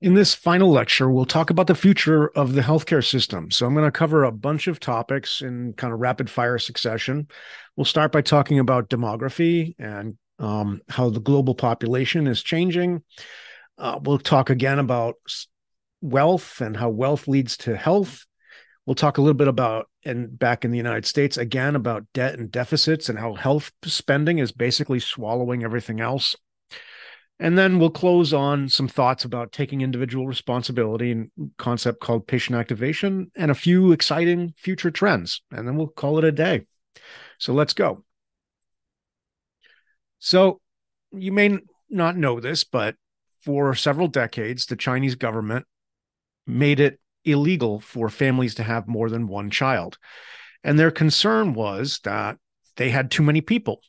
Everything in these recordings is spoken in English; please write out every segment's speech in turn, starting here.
In this final lecture, we'll talk about the future of the healthcare system. So, I'm going to cover a bunch of topics in kind of rapid fire succession. We'll start by talking about demography and um, how the global population is changing. Uh, we'll talk again about wealth and how wealth leads to health. We'll talk a little bit about, and back in the United States, again, about debt and deficits and how health spending is basically swallowing everything else. And then we'll close on some thoughts about taking individual responsibility and concept called patient activation and a few exciting future trends. And then we'll call it a day. So let's go. So you may not know this, but for several decades, the Chinese government made it illegal for families to have more than one child. And their concern was that they had too many people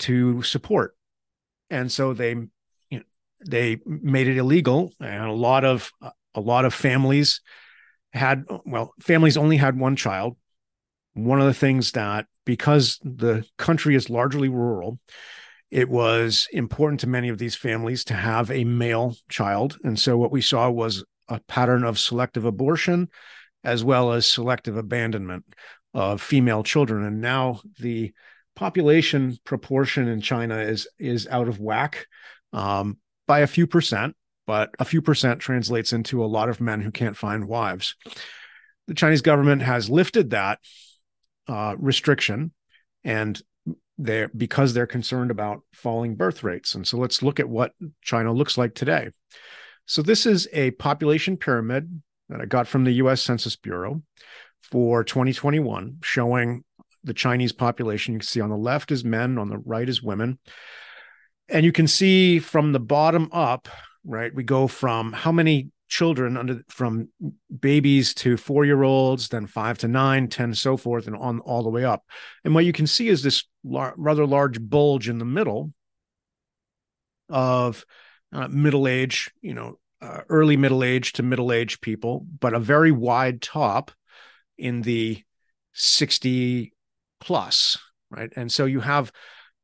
to support. And so they they made it illegal, and a lot of a lot of families had well, families only had one child. One of the things that because the country is largely rural, it was important to many of these families to have a male child, and so what we saw was a pattern of selective abortion as well as selective abandonment of female children and now the population proportion in China is is out of whack. Um, by a few percent, but a few percent translates into a lot of men who can't find wives. The Chinese government has lifted that uh, restriction, and they're because they're concerned about falling birth rates. And so let's look at what China looks like today. So this is a population pyramid that I got from the U.S. Census Bureau for 2021, showing the Chinese population. You can see on the left is men, on the right is women and you can see from the bottom up right we go from how many children under from babies to four year olds then five to nine ten so forth and on all the way up. And what you can see is this lar- rather large bulge in the middle of uh, middle age you know uh, early middle age to middle age people but a very wide top in the 60 plus right? And so you have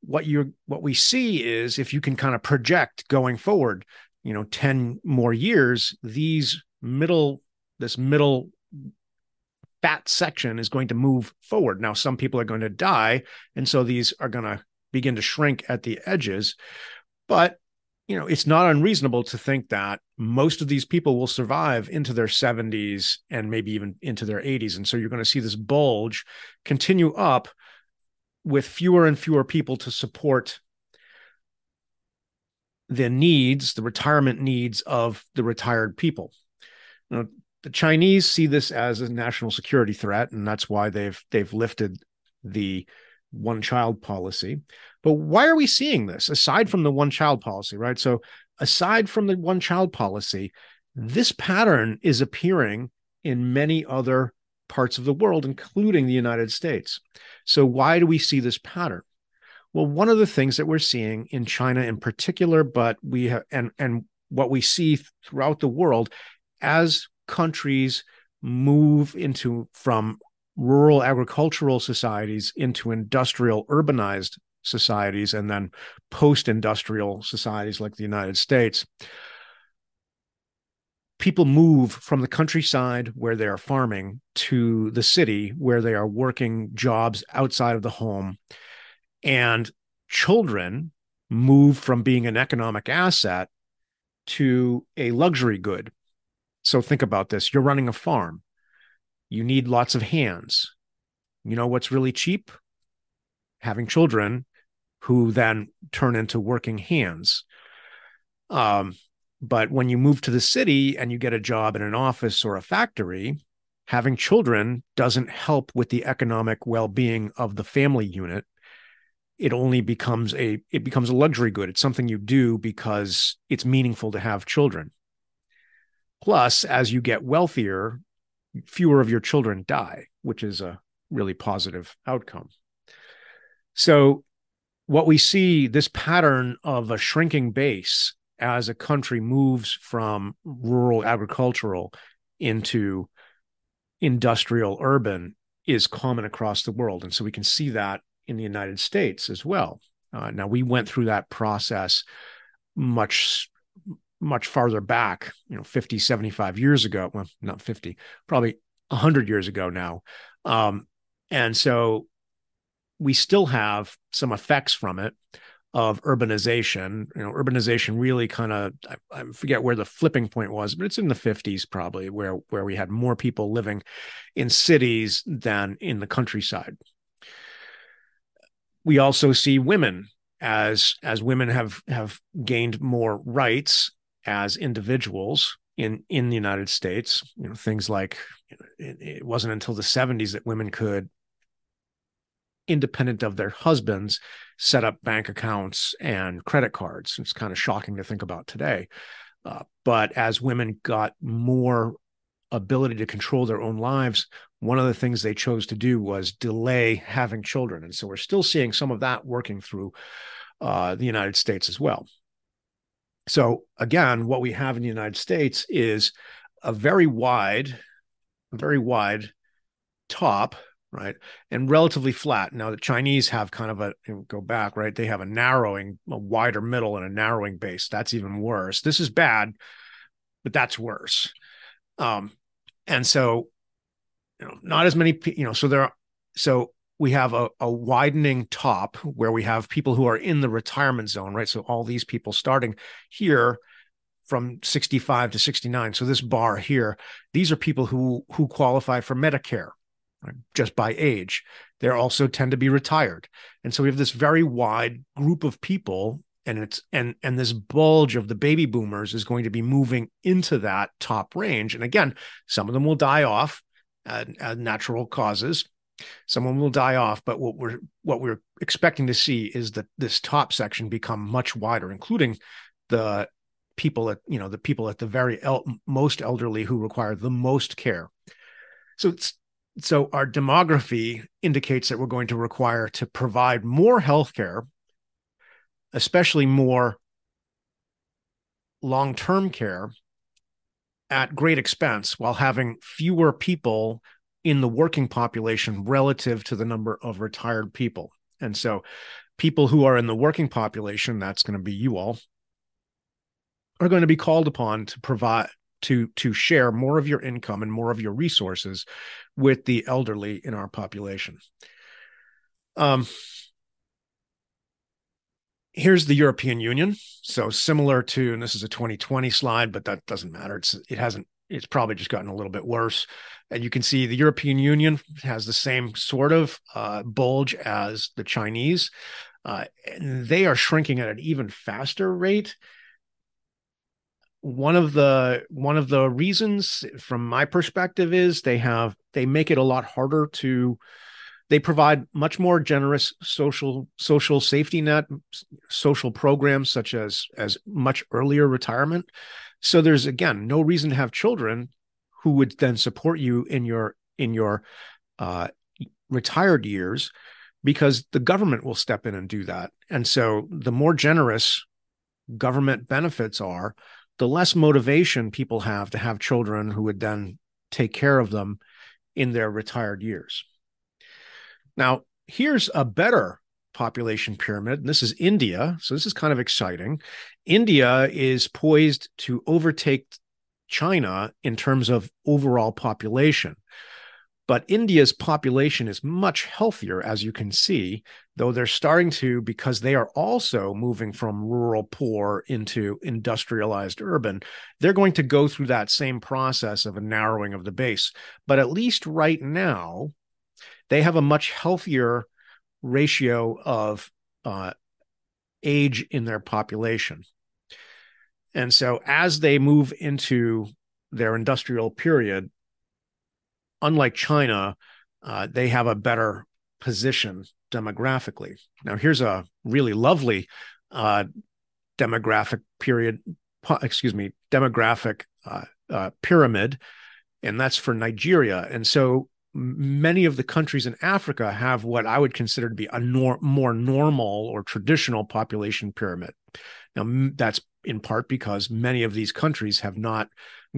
what you're what we see is if you can kind of project going forward you know 10 more years these middle this middle fat section is going to move forward. Now some people are going to die and so these are going to begin to shrink at the edges. But you know it's not unreasonable to think that most of these people will survive into their 70s and maybe even into their 80s and so you're going to see this bulge continue up with fewer and fewer people to support the needs, the retirement needs of the retired people. Now, the Chinese see this as a national security threat, and that's why they've they've lifted the one child policy. But why are we seeing this aside from the one child policy, right? So aside from the one child policy, this pattern is appearing in many other parts of the world, including the United States. So, why do we see this pattern? Well, one of the things that we're seeing in China in particular, but we have, and, and what we see throughout the world as countries move into from rural agricultural societies into industrial urbanized societies and then post industrial societies like the United States, people move from the countryside where they are farming to the city where they are working jobs outside of the home. And children move from being an economic asset to a luxury good. So think about this. You're running a farm. You need lots of hands. You know what's really cheap? Having children who then turn into working hands. Um, but when you move to the city and you get a job in an office or a factory, having children doesn't help with the economic well-being of the family unit. It only becomes a it becomes a luxury good. It's something you do because it's meaningful to have children. Plus, as you get wealthier, fewer of your children die, which is a really positive outcome. So, what we see this pattern of a shrinking base as a country moves from rural agricultural into industrial urban is common across the world. And so we can see that in the United States as well. Uh, now, we went through that process much much farther back, you know, 50, 75 years ago. Well, not 50, probably 100 years ago now. Um, and so we still have some effects from it of urbanization. You know, urbanization really kind of I, I, forget where the flipping point was, but it's in the 50s probably where where we had more people living in cities than in the countryside. We also see women as as women have have gained more rights as individuals in in the United States. You know, things like it, it wasn't until the 70s that women could independent of their husbands set up bank accounts and credit cards. It's kind of shocking to think about today. Uh, but as women got more ability to control their own lives, one of the things they chose to do was delay having children. And so we're still seeing some of that working through uh, the United States as well. So, again, what we have in the United States is a very wide, very wide top right? And relatively flat. Now the chinese have kind of a go back right? They have a narrowing a wider middle and a narrowing base. That's even worse. This is bad but that's worse. Um and so you know not as many you know so there are so we have a, a widening top where we have people who are in the retirement zone right? So all these people starting here from 65 to 69 so this bar here these are people who who qualify for medicare right, just by age. They also tend to be retired. And so we have this very wide group of people and it's and and this bulge of the baby boomers is going to be moving into that top range and again some of them will die off at, at natural causes someone will die off but what we're what we're expecting to see is that this top section become much wider including the people at you know the people at the very el- most elderly who require the most care so it's so our demography indicates that we're going to require to provide more healthcare, especially more long-term care at great expense while having fewer people in the working population relative to the number of retired people. And so people who are in the working population, that's going to be you all, are going to be called upon to provide to to share more of your income and more of your resources with the elderly in our population. Um, here's the European Union. So similar to, and this is a 2020 slide, but that doesn't matter. It's it hasn't. It's probably just gotten a little bit worse. And you can see the European Union has the same sort of uh, bulge as the Chinese. Uh, and they are shrinking at an even faster rate one of the one of the reasons from my perspective is they have they make it a lot harder to they provide much more generous social social safety net social programs such as as much earlier retirement. So there's again no reason to have children who would then support you in your in your uh, retired years because the government will step in and do that. And so the more generous government benefits are the less motivation people have to have children who would then take care of them in their retired years. Now, here's a better population pyramid. And this is India. So, this is kind of exciting. India is poised to overtake China in terms of overall population. But India's population is much healthier, as you can see, though they're starting to, because they are also moving from rural poor into industrialized urban, they're going to go through that same process of a narrowing of the base. But at least right now, they have a much healthier ratio of uh, age in their population. And so as they move into their industrial period, unlike China, uh, they have a better position demographically. Now, here's a really lovely uh, demographic period, excuse me, demographic uh, uh, pyramid, and that's for Nigeria. And so many of the countries in Africa have what I would consider to be a nor- more normal or traditional population pyramid. Now, that's in part because many of these countries have not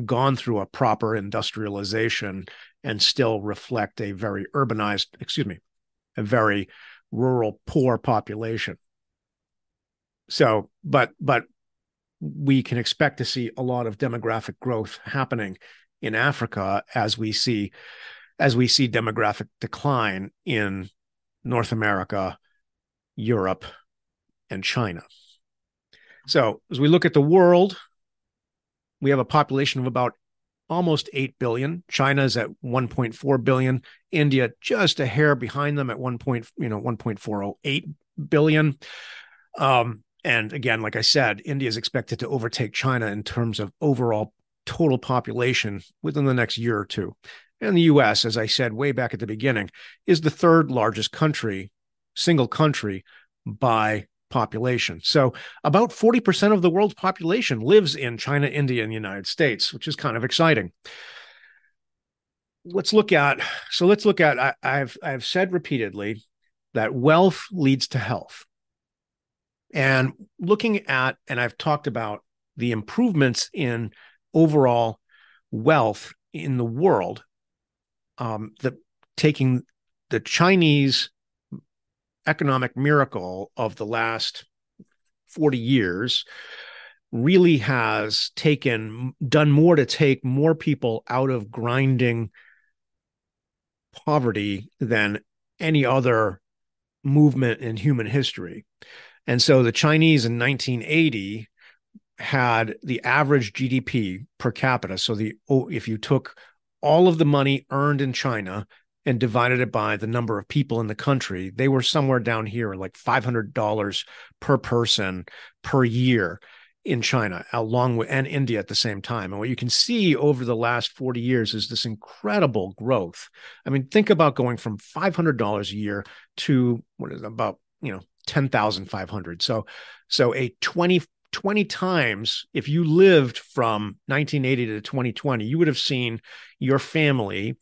gone through a proper industrialization and still reflect a very urbanized, excuse me, a very rural, poor population. So, but, but we can expect to see a lot of demographic growth happening in Africa as we see as we see demographic decline in North America, Europe, and China. So, as we look at the world, we have a population of about almost 8 billion. China is at 1.4 billion. India just a hair behind them at 1. Point, you know 1.408 billion. Um, and again, like I said, India is expected to overtake China in terms of overall total population within the next year or two. And the US, as I said way back at the beginning, is the third largest country, single country by population. So about 40% of the world's population lives in China, India, and the United States, which is kind of exciting. Let's look at so let's look at I, I've I've said repeatedly that wealth leads to health. And looking at, and I've talked about the improvements in overall wealth in the world, um, the taking the Chinese economic miracle of the last 40 years really has taken done more to take more people out of grinding poverty than any other movement in human history. And so the Chinese in 1980 had the average GDP per capita. So the oh, if you took all of the money earned in China and divided it by the number of people in the country, they were somewhere down here like $500 per person per year in China, along with and India at the same time. And what you can see over the last 40 years is this incredible growth. I mean, think about going from $500 a year to what is it, about, you know, 10,500. So so a 20 20 times if you lived from 1980 to 2020, you would have seen your family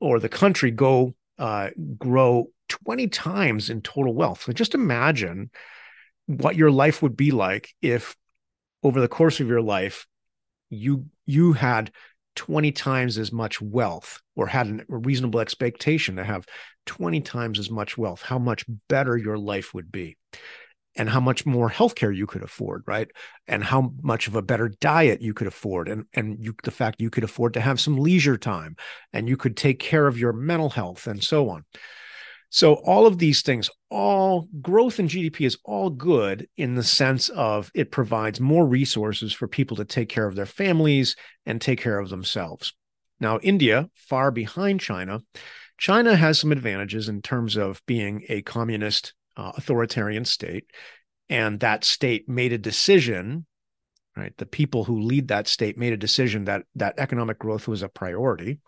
or the country go uh, grow 20 times in total wealth. So just imagine what your life would be like if over the course of your life you you had 20 times as much wealth or had a reasonable expectation to have 20 times as much wealth, how much better your life would be and how much more healthcare you could afford, right? And how much of a better diet you could afford, and and you, the fact you could afford to have some leisure time, and you could take care of your mental health, and so on. So all of these things, all growth in GDP is all good in the sense of it provides more resources for people to take care of their families and take care of themselves. Now, India, far behind China, China has some advantages in terms of being a communist uh, authoritarian state. And that state made a decision, right? The people who lead that state made a decision that that economic growth was a priority.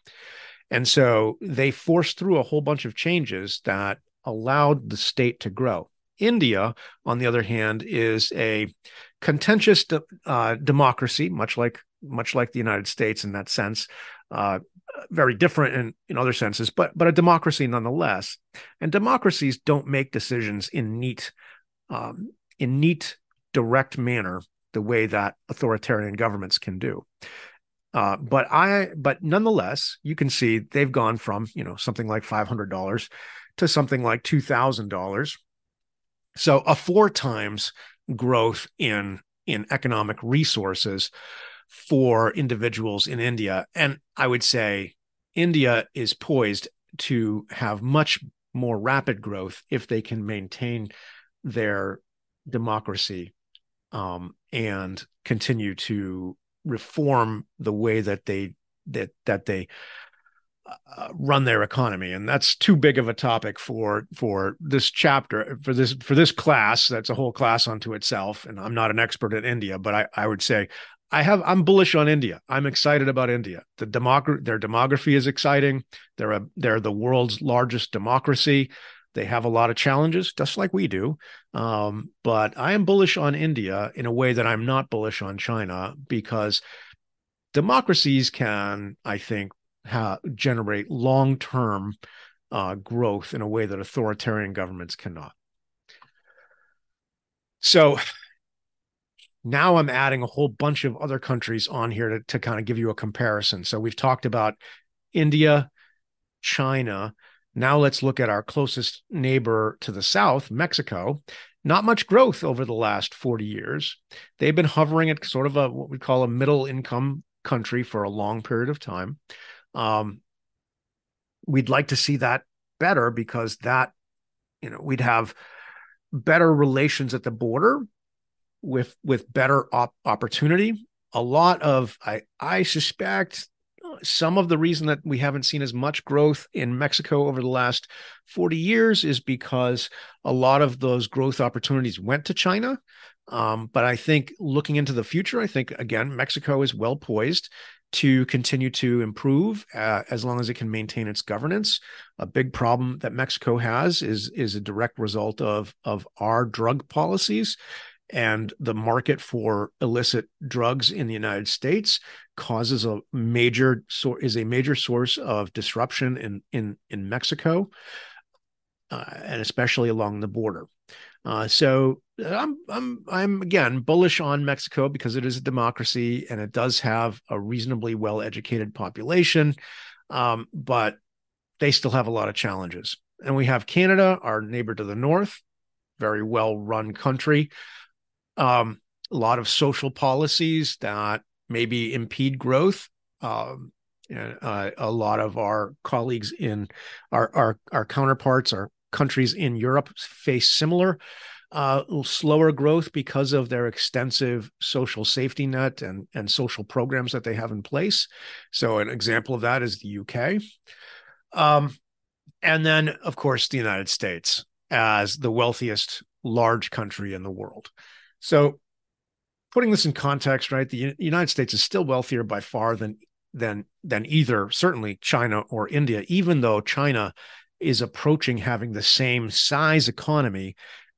And so they forced through a whole bunch of changes that allowed the state to grow. India, on the other hand, is a contentious uh, democracy, much like much like the United States in that sense, uh, very different in, in other senses, but but a democracy nonetheless. And democracies don't make decisions in neat um, in neat, direct manner the way that authoritarian governments can do. Uh, but I, but nonetheless, you can see they've gone from you know something like five hundred dollars to something like two thousand dollars. So a four times growth in in economic resources for individuals in India, and I would say India is poised to have much more rapid growth if they can maintain their democracy um, and continue to reform the way that they that that they uh, run their economy. And that's too big of a topic for for this chapter for this for this class. That's a whole class unto itself. And i'm not an expert in india but i i would say i have i'm bullish on india i'm excited about india the demogra- their demography is exciting they're a they're the world's largest democracy they have a lot of challenges, just like we do. Um, but I am bullish on India in a way that I'm not bullish on China because democracies can, I think, ha- generate long term uh, growth in a way that authoritarian governments cannot. So now I'm adding a whole bunch of other countries on here to, to kind of give you a comparison. So we've talked about India, China, now let's look at our closest neighbor to the south, Mexico. not much growth over the last 40 years. They've been hovering at sort of a what we call a middle income country for a long period of time. Um, we'd like to see that better because that, you know, we'd have better relations at the border with with better op- opportunity. A lot of I I suspect some of the reason that we haven't seen as much growth in Mexico over the last 40 years is because a lot of those growth opportunities went to China. Um, but I think looking into the future, I think again, Mexico is well poised to continue to improve uh, as long as it can maintain its governance. A big problem that Mexico has is is a direct result of of our drug policies and the market for illicit drugs in the United States causes a major is a major source of disruption in in in Mexico uh, and especially along the border. Uh, so I'm I'm I'm again bullish on Mexico because it is a democracy and it does have a reasonably well educated population, um, but they still have a lot of challenges. And we have Canada, our neighbor to the north, very well run country. Um, a lot of social policies that maybe impede growth. Um, uh, a lot of our colleagues in our, our our counterparts, our countries in Europe face similar uh, slower growth because of their extensive social safety net and, and social programs that they have in place. So, an example of that is the UK. Um, and then, of course, the United States as the wealthiest large country in the world. So, putting this in context, right, the United States is still wealthier by far than than than either certainly China or India, even though China is approaching having the same size economy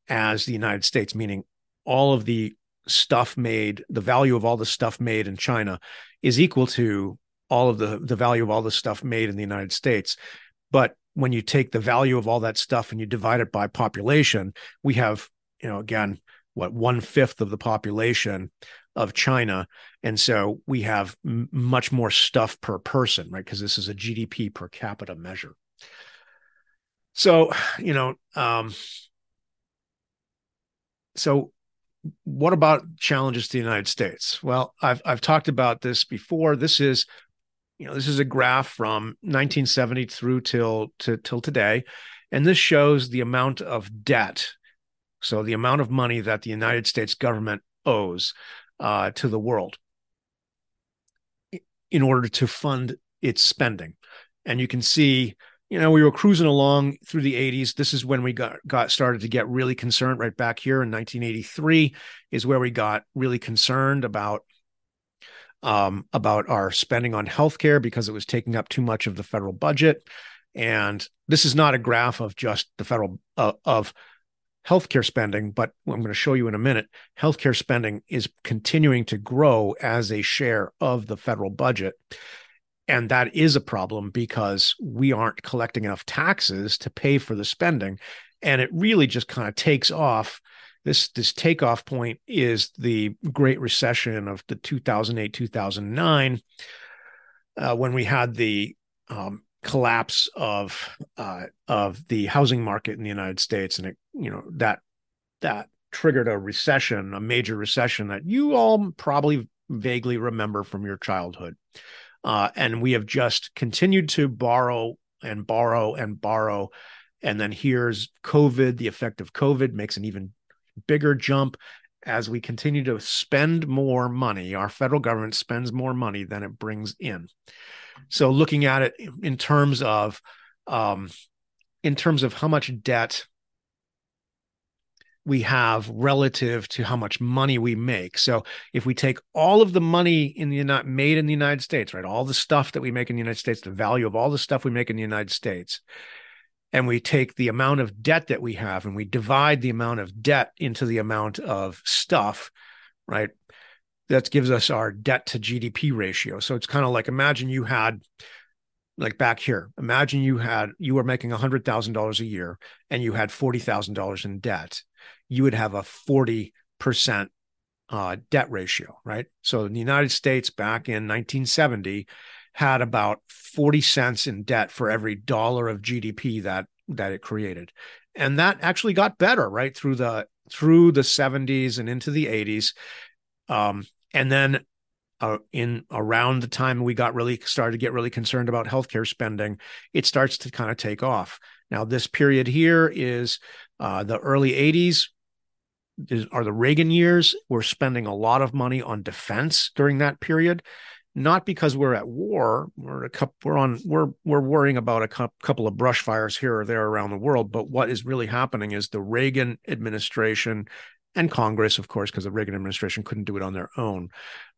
as the United States, meaning all of the stuff made, the value of all the stuff made in China is equal to all of the the value of all the stuff made in the United States. But when you take the value of all that stuff and you divide it by population, we have, you know, again, what one fifth of the population of China, and so we have m- much more stuff per person, right? Because this is a GDP per capita measure. So, you know, um, so what about challenges to the United States? Well, I've I've talked about this before. This is, you know, this is a graph from 1970 through till to, till today, and this shows the amount of debt so the amount of money that the United States government owes uh, to the world in order to fund its spending. And you can see, you know, we were cruising along through the 80s. This is when we got got started to get really concerned right back here in 1983 is where we got really concerned about um, about our spending on healthcare because it was taking up too much of the federal budget. And this is not a graph of just the federal uh, of healthcare spending, but I'm going to show you in a minute, healthcare spending is continuing to grow as a share of the federal budget. And that is a problem because we aren't collecting enough taxes to pay for the spending. And it really just kind of takes off. This, this takeoff point is the Great Recession of the 2008, 2009, uh, when we had the um, collapse of uh, of the housing market in the United States, and it you know that that triggered a recession, a major recession that you all probably vaguely remember from your childhood. Uh, and we have just continued to borrow and borrow and borrow. And then here's COVID. The effect of COVID makes an even bigger jump as we continue to spend more money. Our federal government spends more money than it brings in. So looking at it in terms of um, in terms of how much debt we have relative to how much money we make. So if we take all of the money in the United made in the United States, right, all the stuff that we make in the United States, the value of all the stuff we make in the United States, and we take the amount of debt that we have and we divide the amount of debt into the amount of stuff, right? That gives us our debt to GDP ratio. So it's kind of like imagine you had like back here, imagine you had you were making $100,000 a year and you had $40,000 in debt. You would have a 40% uh, debt ratio, right? So the United States back in 1970 had about 40 cents in debt for every dollar of GDP that that it created. And that actually got better right through the through the 70s and into the 80s. Um, and then uh, in around the time we got really started to get really concerned about healthcare spending, it starts to kind of take off. Now, this period here is uh, the early 80s. Is, are the Reagan years. We're spending a lot of money on defense during that period not because we're at war. We're a couple, we're on we're we're worrying about a couple of brush fires here or there around the world. But what is really happening is the Reagan administration and Congress, of course, because the Reagan administration couldn't do it on their own,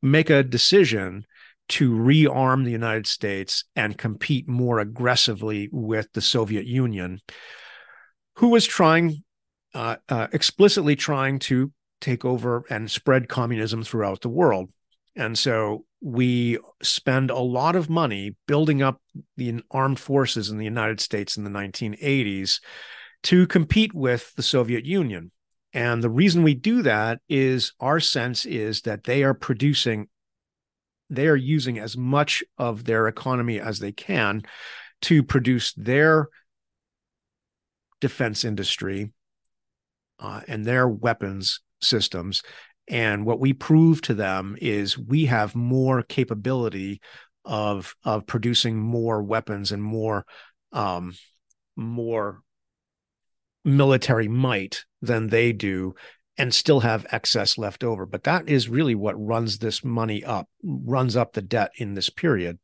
make a decision to rearm the United States and compete more aggressively with the Soviet Union, who was trying, uh, uh, explicitly trying to take over and spread communism throughout the world. And so we spend a lot of money building up the armed forces in the United States in the 1980s to compete with the Soviet Union. And the reason we do that is our sense is that they are producing, they are using as much of their economy as they can to produce their defense industry uh, and their weapons systems. And what we prove to them is we have more capability of of producing more weapons and more um, more military might than they do and still have excess left over but that is really what runs this money up runs up the debt in this period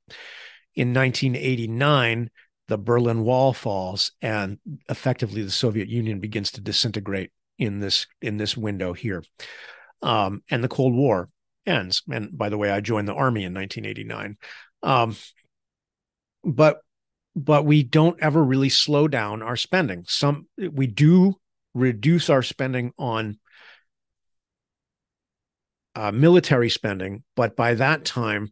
in 1989 the berlin wall falls and effectively the soviet union begins to disintegrate in this in this window here um, and the Cold War ends. And by the way, I joined the army in 1989. Um, but but we don't ever really slow down our spending. Some we do reduce our spending on uh, military spending, but by that time,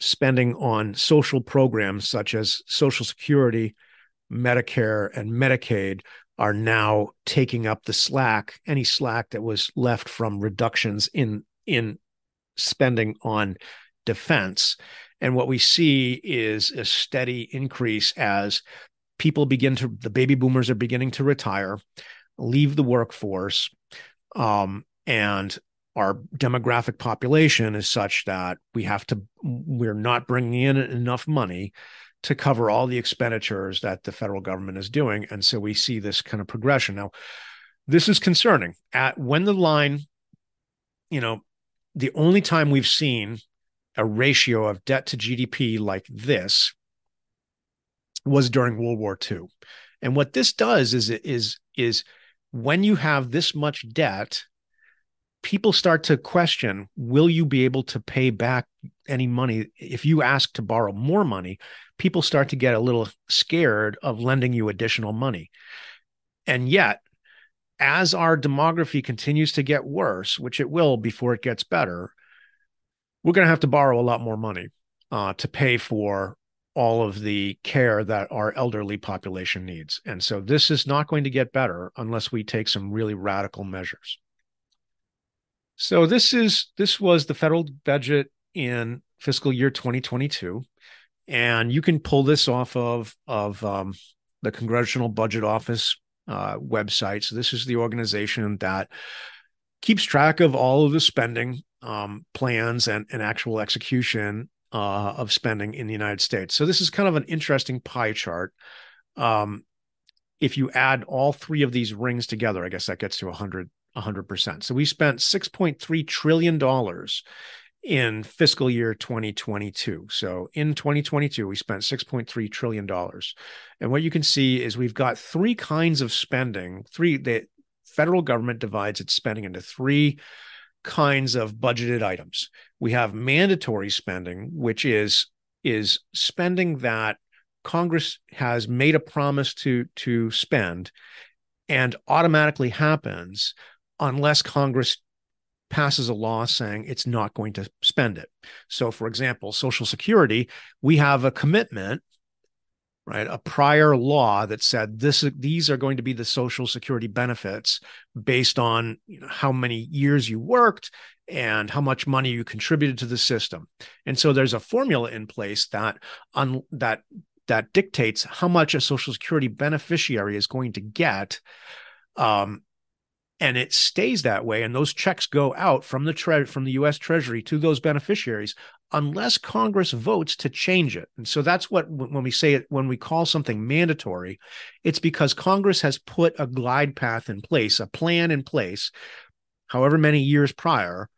spending on social programs such as Social Security, Medicare, and Medicaid are now taking up the slack, any slack that was left from reductions in in spending on defense. And what we see is a steady increase as people begin to the baby boomers are beginning to retire, leave the workforce, um, and our demographic population is such that we have to we're not bringing in enough money to cover all the expenditures that the federal government is doing. And so we see this kind of progression. Now, this is concerning. At when the line, you know, the only time we've seen a ratio of debt to GDP like this was during World War II. And what this does is is is when you have this much debt, people start to question will you be able to pay back any money if you ask to borrow more money people start to get a little scared of lending you additional money and yet as our demography continues to get worse which it will before it gets better we're going to have to borrow a lot more money uh, to pay for all of the care that our elderly population needs. And so this is not going to get better unless we take some really radical measures. So this is this was the federal budget in fiscal year 2022, and you can pull this off of of um, the Congressional Budget Office uh, website. So this is the organization that keeps track of all of the spending um, plans and, and actual execution uh, of spending in the United States. So this is kind of an interesting pie chart. Um, if you add all three of these rings together, I guess that gets to 100 100%. So we spent $6.3 trillion in fiscal year 2022. So in 2022, we spent $6.3 trillion. And what you can see is we've got three kinds of spending. Three, the federal government divides its spending into three kinds of budgeted items. We have mandatory spending, which is is spending that Congress has made a promise to to spend and automatically happens unless Congress passes a law saying it's not going to spend it. So, for example, Social Security, we have a commitment, right? A prior law that said this these are going to be the Social Security benefits based on you know, how many years you worked and how much money you contributed to the system. And so there's a formula in place that that that dictates how much a Social Security beneficiary is going to get um, and it stays that way and those checks go out from the tre- from the US Treasury to those beneficiaries unless Congress votes to change it. And so that's what when we say it when we call something mandatory, it's because Congress has put a glide path in place, a plan in place however many years prior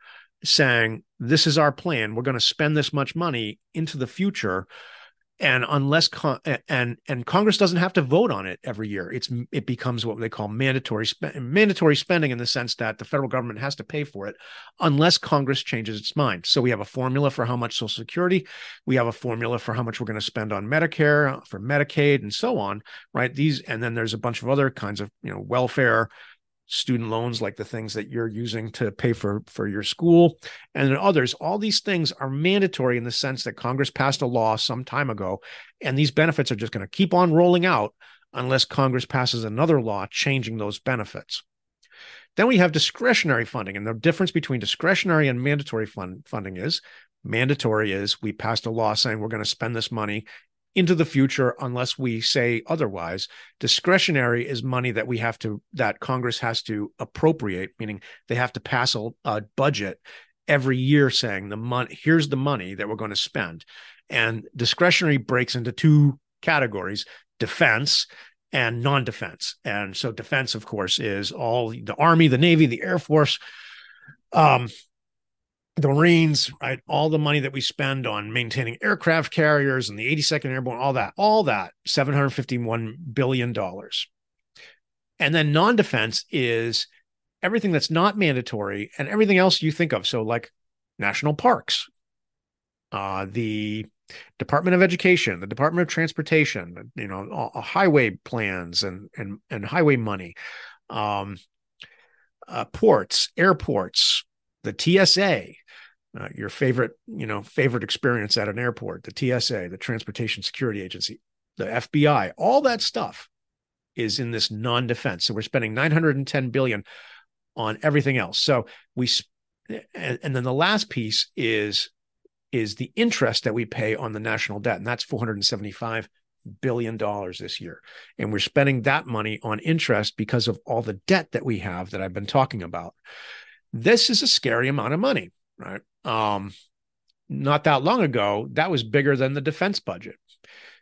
saying this is our plan, we're going to spend this much money into the future and unless con- and and Congress doesn't have to vote on it every year. It's it becomes what they call mandatory mandatory spending in the sense that the federal government has to pay for it unless Congress changes its mind. So we have a formula for how much Social Security, we have a formula for how much we're going to spend on Medicare, uh, for Medicaid, and so on. Right? These and then there's a bunch of other kinds of you know welfare student loans like the things that you're using to pay for for your school and then others. All these things are mandatory in the sense that congress passed a law some time ago and these benefits are just going to keep on rolling out unless congress passes another law changing those benefits. Then we have discretionary funding and the difference between discretionary and mandatory fund funding is mandatory is we passed a law saying we're going to spend this money into the future unless we say otherwise. Discretionary is money that we have to, that Congress has to appropriate, meaning they have to pass a, a budget every year saying the money, here's the money that we're going to spend. And discretionary breaks into two categories defense and non defense. And so, defense, of course, is all the Army, the Navy, the Air Force, um, the Marines, right? All the money that we spend on maintaining aircraft carriers and the 82nd Airborne, all that, all that, $751 billion. And then non defense is everything that's not mandatory and everything else you think of. So, like national parks, uh, the Department of Education, the Department of Transportation, you know, highway plans and and and highway money, um, uh, ports, airports, the TSA, uh, your favorite, you know, favorite experience at an airport, the TSA, the Transportation Security Agency, the FBI, all that stuff is in this non-defense. So we're spending 910 billion on everything else. So we and, and then the last piece is is the interest that we pay on the national debt and that's 475 billion dollars this year. And we're spending that money on interest because of all the debt that we have that I've been talking about. This is a scary amount of money, right? Um, not that long ago, that was bigger than the defense budget.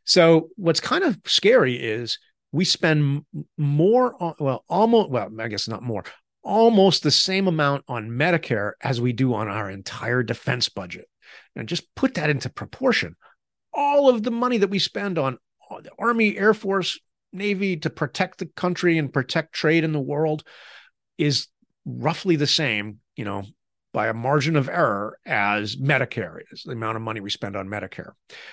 So what's kind of scary is we spend more on, well, almost, well, I guess not more, almost the same amount on Medicare as we do on our entire defense budget. And just put that into proportion. All of the money that we spend on the Army, Air Force, Navy to protect the country and protect trade in the world is roughly the same, you know, by a margin of error as Medicare is, the amount of money we spend on Medicare.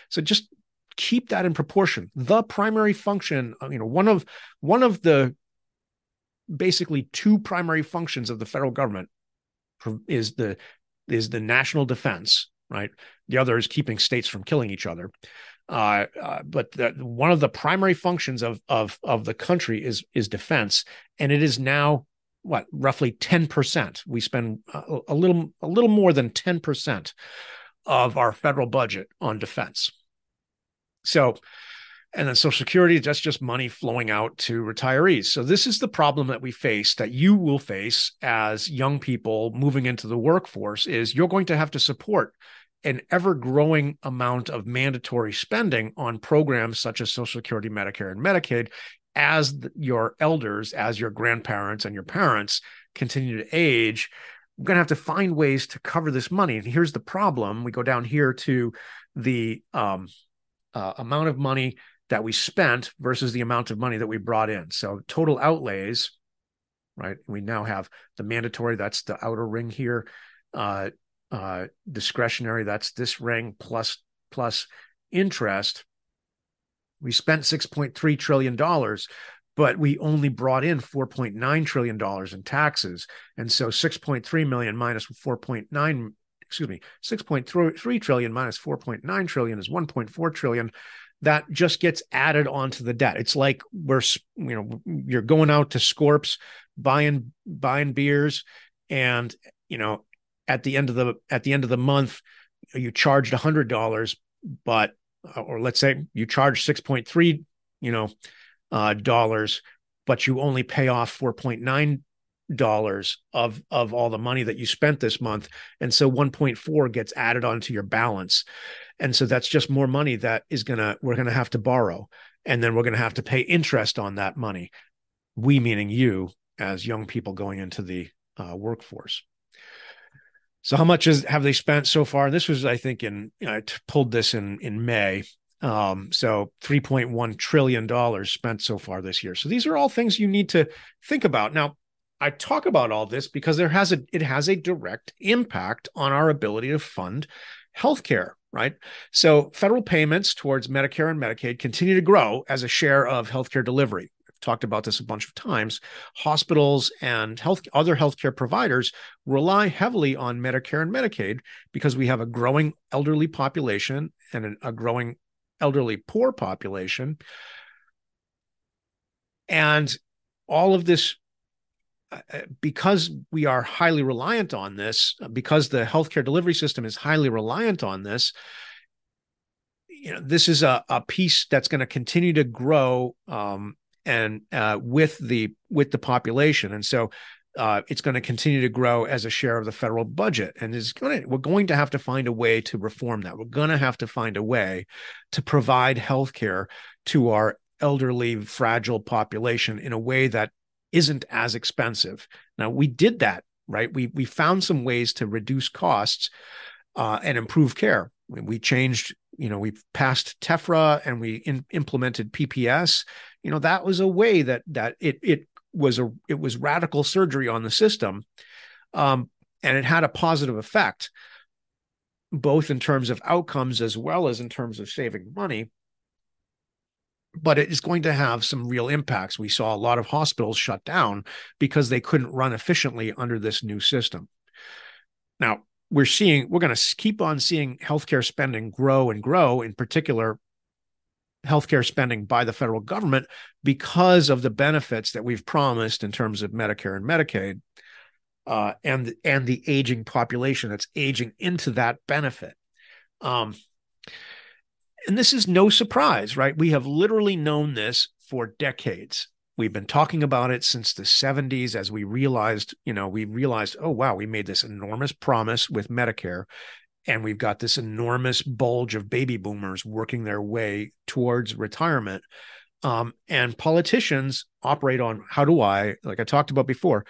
So just keep that in proportion. The primary function, uh, you know, one of one of the basically two primary functions of the federal government is the is the national defense, right? The other is keeping states from killing each other. Uh, uh, but the, one of the primary functions of of of the country is is defense, and it is now what roughly 10%. We spend uh, a, a little a little more than 10% of our federal budget on defense. So and then social security that's just money flowing out to retirees so this is the problem that we face that you will face as young people moving into the workforce is you're going to have to support an ever growing amount of mandatory spending on programs such as social security medicare and medicaid as your elders, as your grandparents and your parents continue to age, we're going to have to find ways to cover this money. And here's the problem: we go down here to the um, uh, amount of money that we spent versus the amount of money that we brought in. So total outlays, right? We now have the mandatory. That's the outer ring here. Uh, uh, discretionary. That's this ring plus plus interest we spent $6.3 trillion, but we only brought in $4.9 trillion in taxes. And so 6.3 million minus 4.9, excuse me, 6.3 trillion minus 4.9 trillion is 1.4 trillion. That just gets added onto the debt. It's like we're, you know, you're going out to Scorps, buying buying beers, and you know, at the end of the at the end of the month, you charged a hundred dollars, but or let's say you charge 6.3 you know uh, dollars but you only pay off 4.9 dollars of of all the money that you spent this month. And so 1.4 gets added onto your balance. And so that's just more money that is going to we're going to have to borrow. And then we're going to have to pay interest on that money. We meaning you as young people going into the uh, workforce so how much is have they spent so far this was i think in i pulled this in in may um, so 3.1 trillion dollars spent so far this year so these are all things you need to think about now I talk about all this because there has a it has a direct impact on our ability to fund healthcare, right? So federal payments towards Medicare and Medicaid continue to grow as a share of healthcare delivery. Talked about this a bunch of times. Hospitals and health other healthcare providers rely heavily on Medicare and Medicaid because we have a growing elderly population and a growing elderly poor population. And all of this uh, uh, because we are highly reliant on this, because the healthcare delivery system is highly reliant on this, you know, this is a, a piece that's going to continue to grow um, and uh, with the with the population, and so uh, it's going to continue to grow as a share of the federal budget. And is going to, we're going to have to find a way to reform that. We're going to have to find a way to provide health care to our elderly, fragile population in a way that isn't as expensive. Now we did that, right? We we found some ways to reduce costs uh, and improve care. We changed, you know, we passed TEFRA and we in, implemented PPS. You know, that was a way that that it it was a it was radical surgery on the system, um, and it had a positive effect, both in terms of outcomes as well as in terms of saving money but it is going to have some real impacts. We saw a lot of hospitals shut down because they couldn't run efficiently under this new system. Now, we're seeing, we're going to keep on seeing healthcare spending grow and grow, in particular, healthcare spending by the federal government because of the benefits that we've promised in terms of Medicare and Medicaid. Uh, and and the aging population that's aging into that benefit. Um, and this is no surprise, right? We have literally known this for decades. We've been talking about it since the 70s as we realized, you know, we realized, oh, wow, we made this enormous promise with Medicare. And we've got this enormous bulge of baby boomers working their way towards retirement. Um, and politicians operate on how do I, like I talked about before,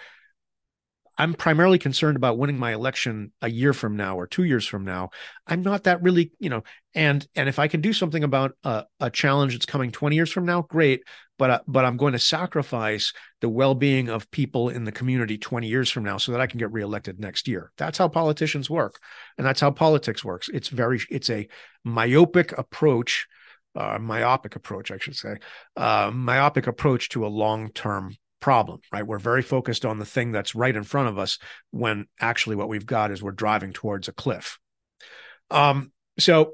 I'm primarily concerned about winning my election a year from now or two years from now. I'm not that really, you know, and and if I can do something about a, a challenge that's coming 20 years from now, great. But uh, but I'm going to sacrifice the well-being of people in the community 20 years from now so that I can get reelected next year. That's how politicians work, and that's how politics works. It's very it's a myopic approach. Uh, myopic approach, I should say, uh, myopic approach to a long-term problem, right? We're very focused on the thing that's right in front of us when actually what we've got is we're driving towards a cliff. Um, so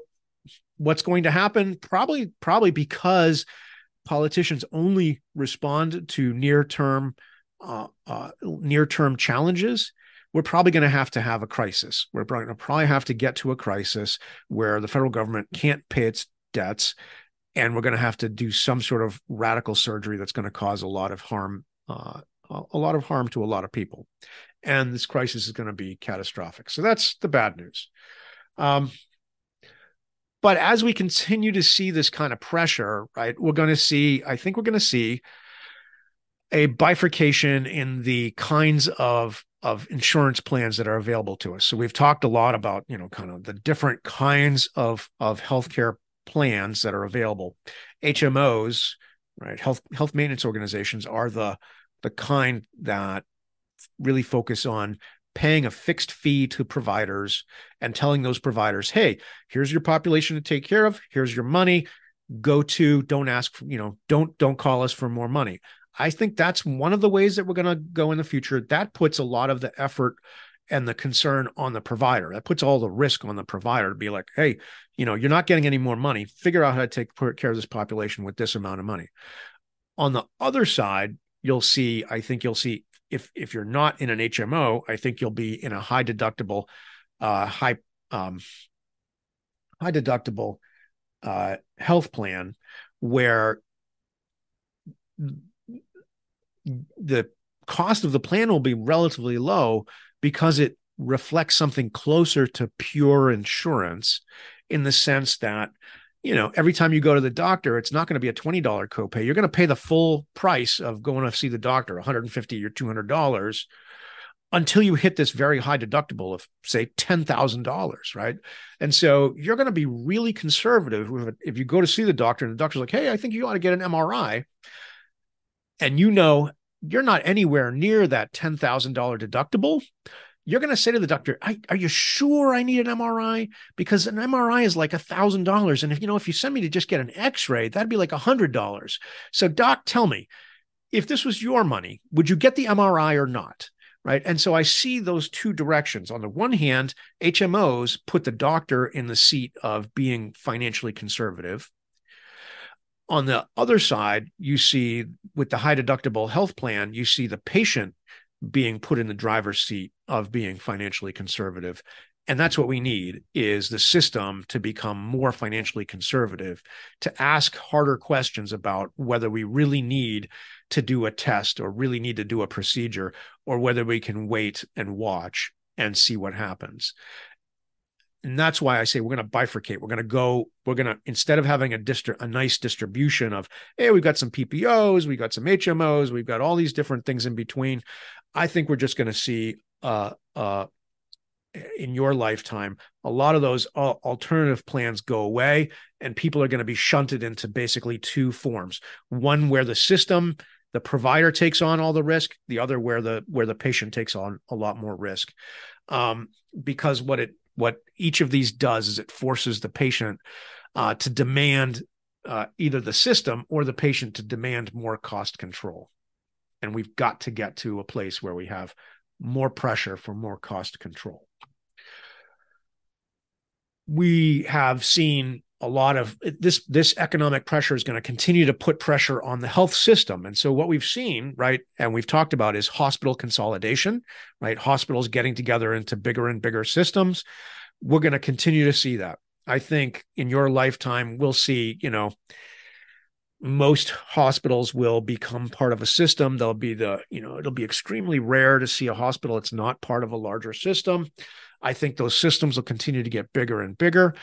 what's going to happen? Probably, probably because politicians only respond to near-term, uh, uh, near-term challenges. We're probably going to have to have a crisis. We're going to probably have to get to a crisis where the federal government can't pay its debts and we're going to have to do some sort of radical surgery that's going to cause a lot of harm uh, a lot of harm to a lot of people. And this crisis is going to be catastrophic. So that's the bad news. Um, but as we continue to see this kind of pressure, right, we're going to see, I think we're going to see a bifurcation in the kinds of of insurance plans that are available to us. So we've talked a lot about, you know, kind of the different kinds of of healthcare plans that are available. HMOs right? Health health maintenance organizations are the the kind that really focus on paying a fixed fee to providers and telling those providers, "Hey, here's your population to take care of. Here's your money. Go to. Don't ask. You know, don't don't call us for more money." I think that's one of the ways that we're going to go in the future. That puts a lot of the effort and the concern on the provider. That puts all the risk on the provider to be like, hey, you know, you're not getting any more money. Figure out how to take care of this population with this amount of money. On the other side, you'll see, I think you'll see if if you're not in an HMO, I think you'll be in a high deductible, uh, high um, high deductible uh, health plan where the cost of the plan will be relatively low because it reflects something closer to pure insurance in the sense that you know every time you go to the doctor it's not going to be a $20 copay. You're going to pay the full price of going to see the doctor 150 or $200 until you hit this very high deductible of say $10,000 right? And so you're going to be really conservative if you go to see the doctor and the doctor's like hey I think you ought to get an MRI and you know you're not anywhere near that $10,000 deductible you're going to say to the doctor, "Are you sure I need an MRI? Because an MRI is like a thousand dollars, and if you know, if you send me to just get an X-ray, that'd be like a hundred dollars. So, doc, tell me, if this was your money, would you get the MRI or not?" Right. And so I see those two directions. On the one hand, HMOs put the doctor in the seat of being financially conservative. On the other side, you see with the high deductible health plan, you see the patient being put in the driver's seat of being financially conservative and that's what we need is the system to become more financially conservative to ask harder questions about whether we really need to do a test or really need to do a procedure or whether we can wait and watch and see what happens and that's why I say we're going to bifurcate. We're going to go. We're going to instead of having a distri- a nice distribution of hey, we've got some PPOs, we've got some HMOs, we've got all these different things in between. I think we're just going to see uh, uh, in your lifetime a lot of those alternative plans go away, and people are going to be shunted into basically two forms: one where the system the provider takes on all the risk the other where the where the patient takes on a lot more risk. Um, because what it what each of these does is it forces the patient uh, to demand uh, either the system or the patient to demand more cost control. And we've got to get to a place where we have more pressure for more cost control. We have seen a lot of this this economic pressure is going to continue to put pressure on the health system. And so what we've seen right and we've talked about is hospital consolidation right? Hospitals getting together into bigger and bigger systems. We're going to continue to see that. I think in your lifetime we'll see you know most hospitals will become part of a system. They'll be the you know it'll be extremely rare to see a hospital that's not part of a larger system. I think those systems will continue to get bigger and bigger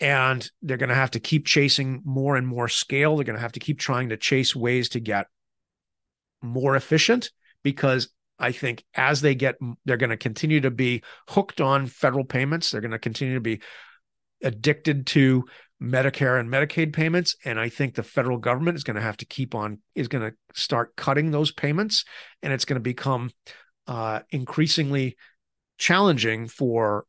and they're going to have to keep chasing more and more scale. They're going to have to keep trying to chase ways to get more efficient because I think as they get, they're going to continue to be hooked on federal payments. They're going to continue to be addicted to Medicare and Medicaid payments. And I think the federal government is going to have to keep on, is going to start cutting those payments. And it's going to become uh, increasingly challenging for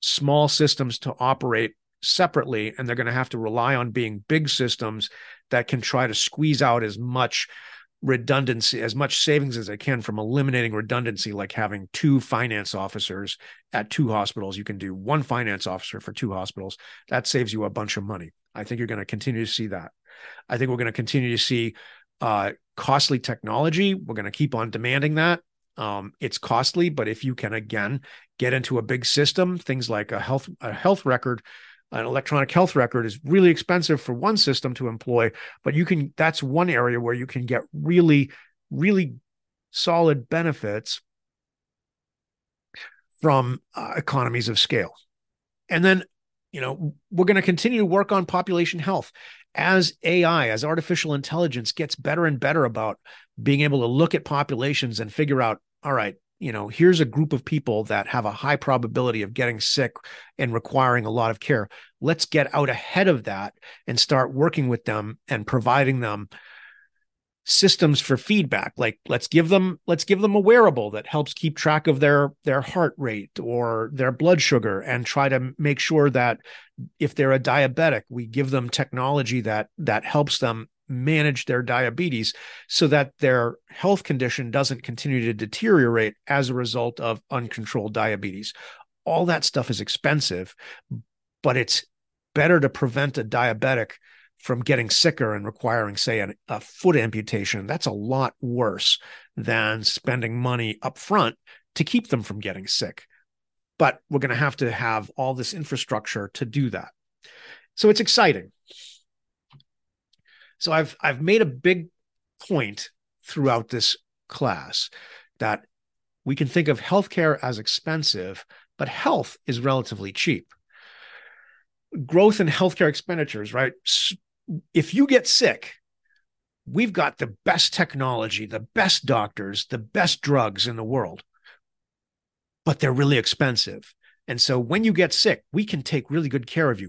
small systems to operate separately. And they're going to have to rely on being big systems that can try to squeeze out as much redundancy, as much savings as I can from eliminating redundancy, like having two finance officers at two hospitals. You can do one finance officer for two hospitals. That saves you a bunch of money. I think you're going to continue to see that. I think we're going to continue to see uh, costly technology. We're going to keep on demanding that. Um, it's costly, but if you can again get into a big system, things like a health a health record an electronic health record is really expensive for one system to employ, but you can, that's one area where you can get really, really solid benefits from uh, economies of scale. And then, you know, we're going to continue to work on population health as AI, as artificial intelligence gets better and better about being able to look at populations and figure out, all right, you know, here's a group of people that have a high probability of getting sick and requiring a lot of care. Let's get out ahead of that and start working with them and providing them systems for feedback like let's give them let's give them a wearable that helps keep track of their their heart rate or their blood sugar and try to make sure that if they're a diabetic we give them technology that that helps them manage their diabetes so that their health condition doesn't continue to deteriorate as a result of uncontrolled diabetes. All that stuff is expensive, but it's better to prevent a diabetic from getting sicker and requiring, say, an, a foot amputation. That's a lot worse than spending money up front to keep them from getting sick. But we're going to have to have all this infrastructure to do that. So it's exciting. So I've I've made a big point throughout this class that we can think of healthcare as expensive, but health is relatively cheap. Growth in healthcare expenditures, right? If you get sick, we've got the best technology, the best doctors, the best drugs in the world, but they're really expensive. And so when you get sick, we can take really good care of you.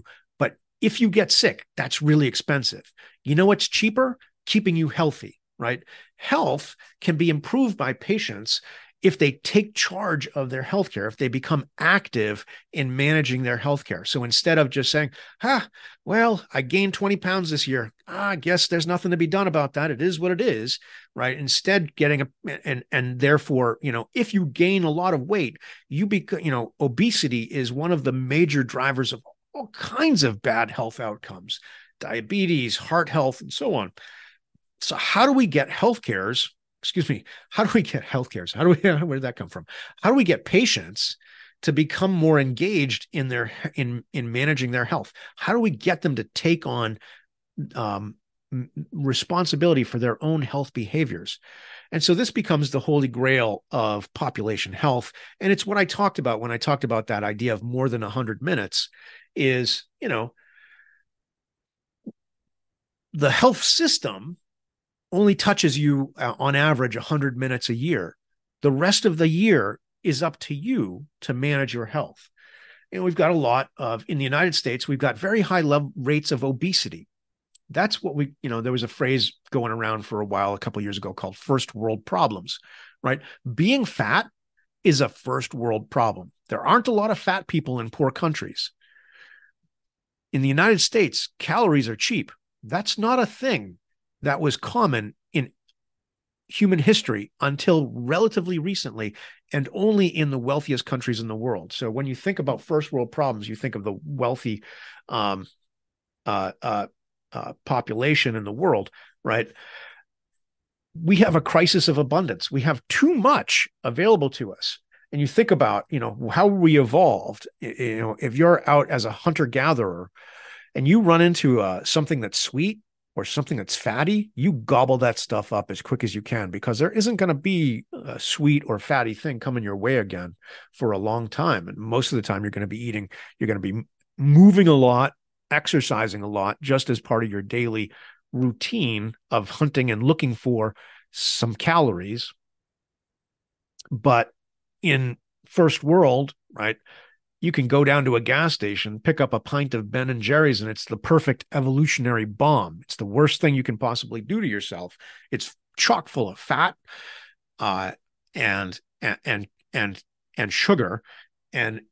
If you get sick, that's really expensive. You know what's cheaper? Keeping you healthy, right? Health can be improved by patients if they take charge of their healthcare, if they become active in managing their healthcare. So instead of just saying, "Ah, well, I gained 20 pounds this year. Ah, I guess there's nothing to be done about that. It is what it is." Right. Instead, getting a and and therefore, you know, if you gain a lot of weight, you become, you know, obesity is one of the major drivers of all kinds of bad health outcomes, diabetes, heart health, and so on. So how do we get health cares? excuse me, how do we get healthcare? How do we, where did that come from? How do we get patients to become more engaged in their, in, in managing their health? How do we get them to take on, um, responsibility for their own health behaviors. And so this becomes the holy grail of population health. And it's what I talked about when I talked about that idea of more than 100 minutes is, you know, the health system only touches you uh, on average 100 minutes a year. The rest of the year is up to you to manage your health. And we've got a lot of, in the United States, we've got very high level rates of obesity. That's what we, you know, there was a phrase going around for a while a couple years ago called first world problems, right? Being fat is a first world problem. There aren't a lot of fat people in poor countries. In the United States, calories are cheap. That's not a thing that was common in human history until relatively recently and only in the wealthiest countries in the world. So when you think about first world problems, you think of the wealthy um, uh, uh, uh, population in the world, right? We have a crisis of abundance. We have too much available to us. And you think about, you know, how we evolved. You know, if you're out as a hunter gatherer and you run into uh, something that's sweet or something that's fatty, you gobble that stuff up as quick as you can because there isn't going to be a sweet or fatty thing coming your way again for a long time. And most of the time, you're going to be eating, you're going to be moving a lot, exercising a lot, just as part of your daily routine of hunting and looking for some calories. But in first world, right? you can go down to a gas station, pick up a pint of Ben and Jerry's, and it's the perfect evolutionary bomb. It's the worst thing you can possibly do to yourself. It's chock full of fat, uh, and and and and sugar, and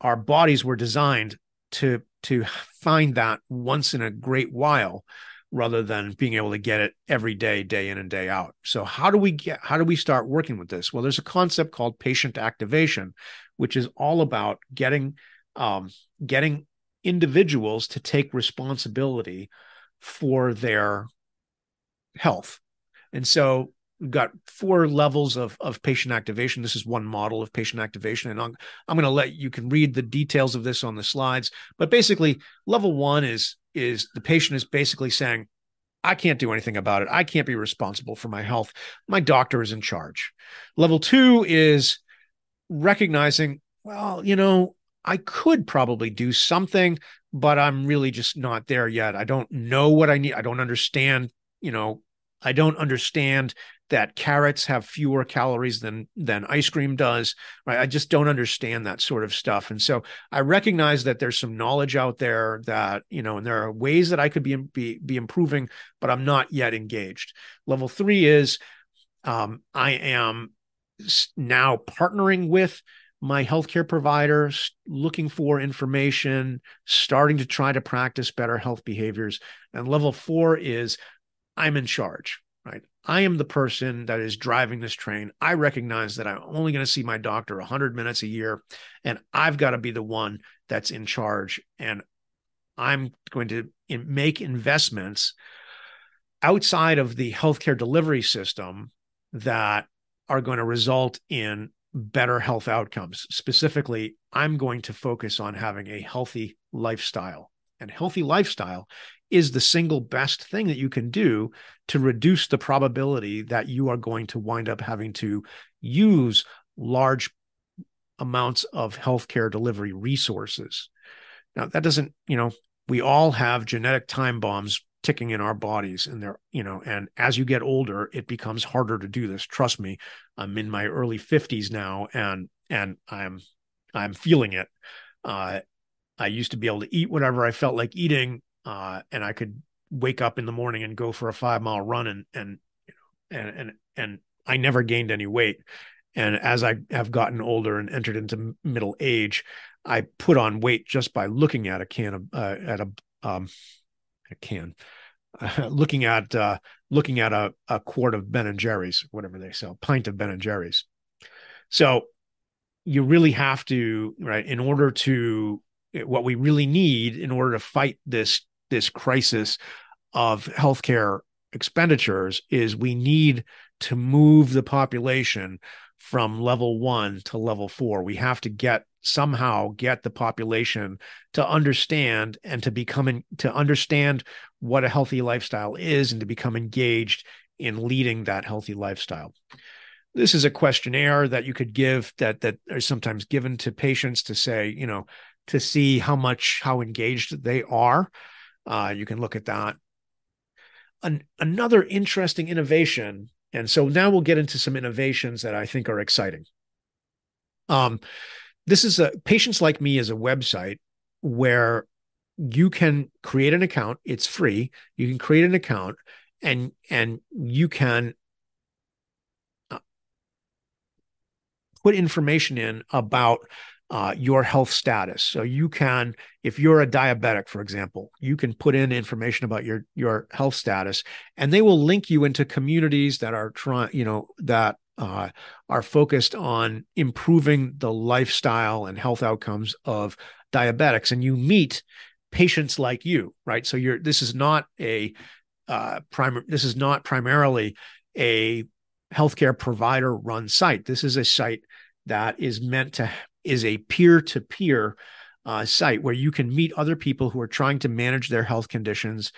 our bodies were designed to to find that once in a great while rather than being able to get it every day day in and day out so how do we get how do we start working with this well there's a concept called patient activation which is all about getting um, getting individuals to take responsibility for their health. And so got four levels of, of patient activation. This is one model of patient activation. And I'm, I'm going to let you can read the details of this on the slides. But basically, level one is is the patient is basically saying, I can't do anything about it. I can't be responsible for my health. My doctor is in charge. Level two is recognizing, well, you know, I could probably do something, but I'm really just not there yet. I don't know what I need. I don't understand, you know, I don't understand that carrots have fewer calories than than ice cream does right? I just don't understand that sort of stuff. And so i recognize that there's some knowledge out there that you know and there are ways that i could be be, be improving but i'm not yet engaged. Level 3 is um, i am now partnering with my healthcare providers, looking for information, starting to try to practice better health behaviors. And level four is I'm in charge, right? I am the person that is driving this train. I recognize that I'm only going to see my doctor 100 minutes a year, and I've got to be the one that's in charge. And I'm going to make investments outside of the healthcare delivery system that are going to result in better health outcomes. Specifically, I'm going to focus on having a healthy lifestyle. and healthy lifestyle is the single best thing that you can do to reduce the probability that you are going to wind up having to use large amounts of healthcare delivery resources. Now, that doesn't, you know, we all have genetic time bombs ticking in our bodies and they're you know and as you get older it becomes harder to do this. Trust me i'm in my early 50s now and and i'm i'm feeling it. Uh i used to be able to eat whatever i felt like eating uh and i could wake up in the morning and go for a 5 mile run and and and and and i never gained any weight and as i have gotten older and entered into middle age i put on weight just by looking at a can of uh, at a um a can, looking at uh, looking at a, a quart of Ben and Jerry's, whatever they sell, pint of Ben and Jerry's. So you really have to right in order to what we really need in order to fight this this crisis of healthcare expenditures is we need to move the population from level one to level four. We have to get somehow get the population to understand and to become to understand what a healthy lifestyle is and to become engaged in leading that healthy lifestyle this is a questionnaire that you could give that that are sometimes given to patients to say you know to see how much how engaged they are uh, you can look at that. An, another interesting innovation and so now we'll get into some innovations that i think are exciting. Um, this is a patients like me is a website where you can create an account. It's free. You can create an account and and you can uh, put information in about uh, your health status. So you can, if you're a diabetic, for example, you can put in information about your your health status, and they will link you into communities that are trying, you know, that uh, are focused on improving the lifestyle and health outcomes of diabetics. And you meet patients like you right? So you're this is not a uh primary this is not primarily a healthcare provider run site. This is a site that is meant to is a peer-to-peer uh, site where you can meet other people who are trying to manage their health conditions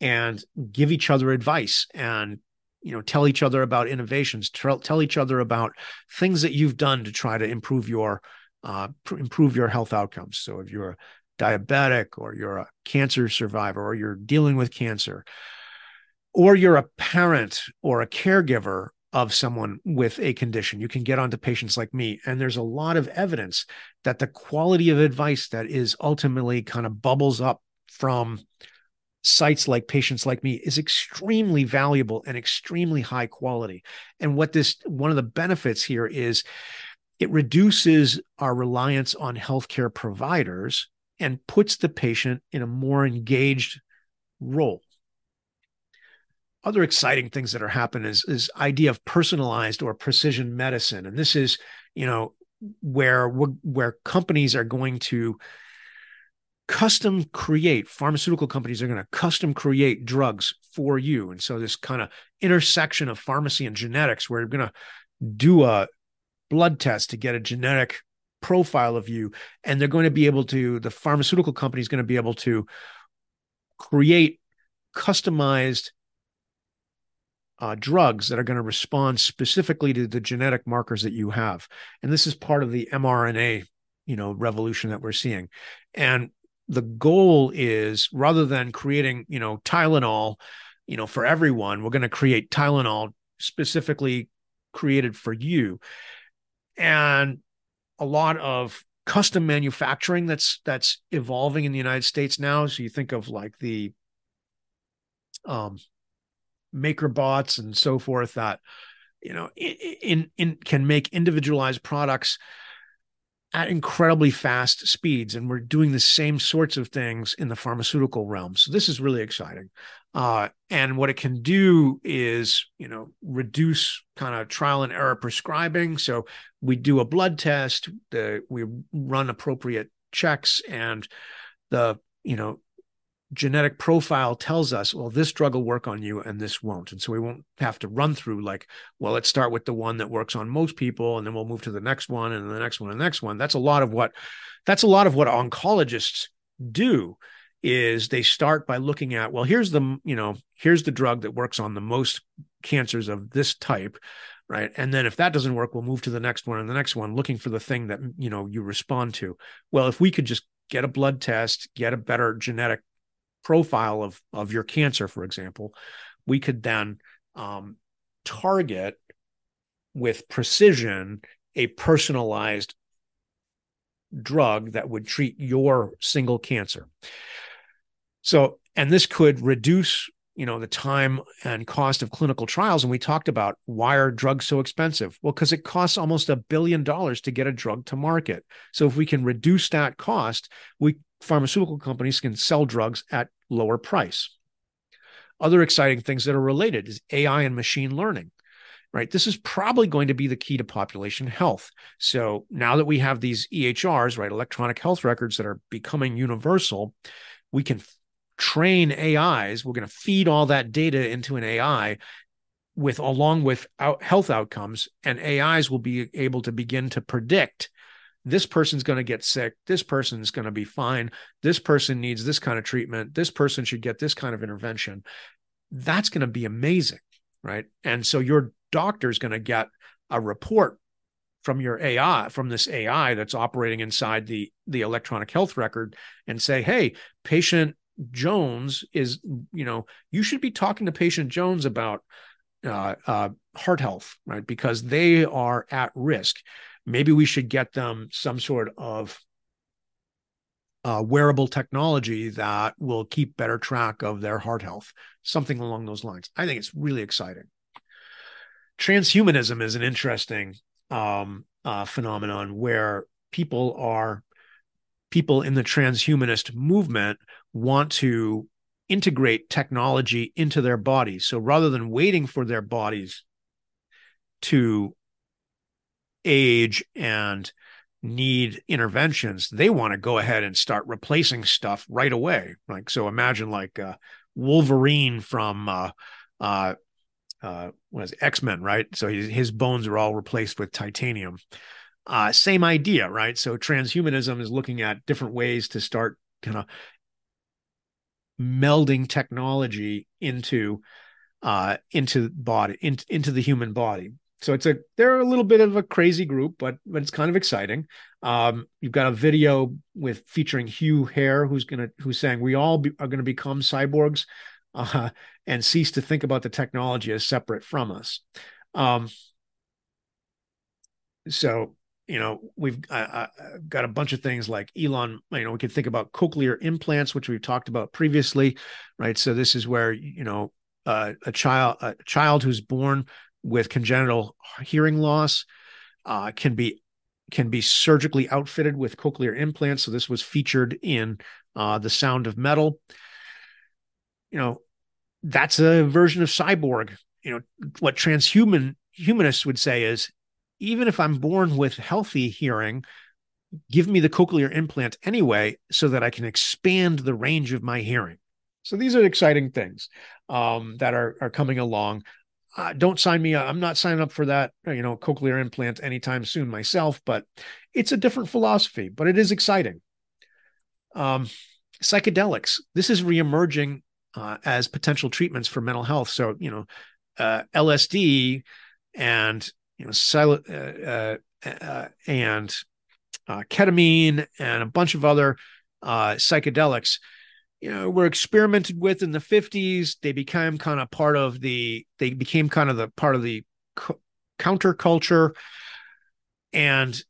and give each other advice and you know tell each other about innovations tell, tell each other about things that you've done to try to improve your uh, pr- improve your health outcomes. So if you're a diabetic or you're a cancer survivor or you're dealing with cancer or you're a parent or a caregiver of someone with a condition. You can get onto patients like me. And there's a lot of evidence that the quality of advice that is ultimately kind of bubbles up from sites like patients like me is extremely valuable and extremely high quality. And what this one of the benefits here is it reduces our reliance on healthcare providers and puts the patient in a more engaged role. Other exciting things that are happening is is idea of personalized or precision medicine, and this is you know where where companies are going to custom create pharmaceutical companies are going to custom create drugs for you. And so this kind of intersection of pharmacy and genetics where you're going to do a blood test to get a genetic profile of you and they're going to be able to the pharmaceutical company is going to be able to create customized uh, drugs that are going to respond specifically to the genetic markers that you have and this is part of the mrna you know revolution that we're seeing and the goal is rather than creating, you know, Tylenol, you know, for everyone, we're going to create Tylenol specifically created for you. And a lot of custom manufacturing that's that's evolving in the United States now. So you think of like the um MakerBots and so forth that you know in, in, can make individualized products at incredibly fast speeds. And we're doing the same sorts of things in the pharmaceutical realm. So this is really exciting. Uh, and what it can do is you know reduce kind of trial and error prescribing. So we do a blood test the, we run appropriate checks and the you know genetic profile tells us, well, this drug will work on you and this won't. And so we won't have to run through like, well, let's start with the one that works on most people and then we'll move to the next one and the next one and the next one. That's a lot of what that's a lot of what oncologists do is they start by looking at well here's the you know here's the drug that works on the most cancers of this type right and then if that doesn't work we'll move to the next one and the next one looking for the thing that you know you respond to well if we could just get a blood test get a better genetic profile of of your cancer for example we could then um, target with precision a personalized drug that would treat your single cancer so, and this could reduce, you know, the time and cost of clinical trials. And we talked about why are drugs so expensive? Well, because it costs almost a billion dollars to get a drug to market. So if we can reduce that cost, we pharmaceutical companies can sell drugs at lower price. Other exciting things that are related is AI and machine learning right? This is probably going to be the key to population health. So now that we have these EHRs, right, electronic health records that are becoming universal, we can train AIs. We're going to feed all that data into an AI with along with out, health outcomes, and AIs will be able to begin to predict this person's going to get sick. This person's going to be fine. This person needs this kind of treatment. This person should get this kind of intervention. That's going to be amazing, right? And so your doctor is going to get a report from your AI, from this AI that's operating inside the the electronic health record, and say, "Hey, patient Jones is, you know, you should be talking to patient Jones about uh, uh, heart health, right? Because they are at risk. Maybe we should get them some sort of uh, wearable technology that will keep better track of their heart health, something along those lines. I think it's really exciting. Transhumanism is an interesting um, uh, phenomenon where people are people in the transhumanist movement want to integrate technology into their bodies. So rather than waiting for their bodies to age and need interventions, they want to go ahead and start replacing stuff right away. Like so, imagine like uh, Wolverine from uh, uh, uh, what is X Men, right? So his, his bones are all replaced with titanium. Uh, same idea, right? So transhumanism is looking at different ways to start kind of melding technology into uh, into body in, into the human body. So it's a they're a little bit of a crazy group, but but it's kind of exciting. Um, you've got a video with featuring Hugh Herr, who's gonna who's saying we all be, are going to become cyborgs uh, and cease to think about the technology as separate from us. Um, so you know we've uh, got a bunch of things like elon you know we could think about cochlear implants which we've talked about previously right so this is where you know uh, a child a child who's born with congenital hearing loss uh, can be can be surgically outfitted with cochlear implants so this was featured in uh, the sound of metal you know that's a version of cyborg you know what transhuman humanists would say is even if I'm born with healthy hearing, give me the cochlear implant anyway so that I can expand the range of my hearing. So these are exciting things um, that are are coming along. Uh, don't sign me up. I'm not signing up for that, you know, cochlear implant anytime soon myself, but it's a different philosophy, but it is exciting. Um, psychedelics. This is reemerging uh, as potential treatments for mental health. So, you know, uh, LSD and you know, silent, uh, uh, uh, and ketamine and a bunch of other uh, psychedelics, you know, were experimented with in the 50s. They became kind of part of the, they became kind of the part of the co- counterculture. And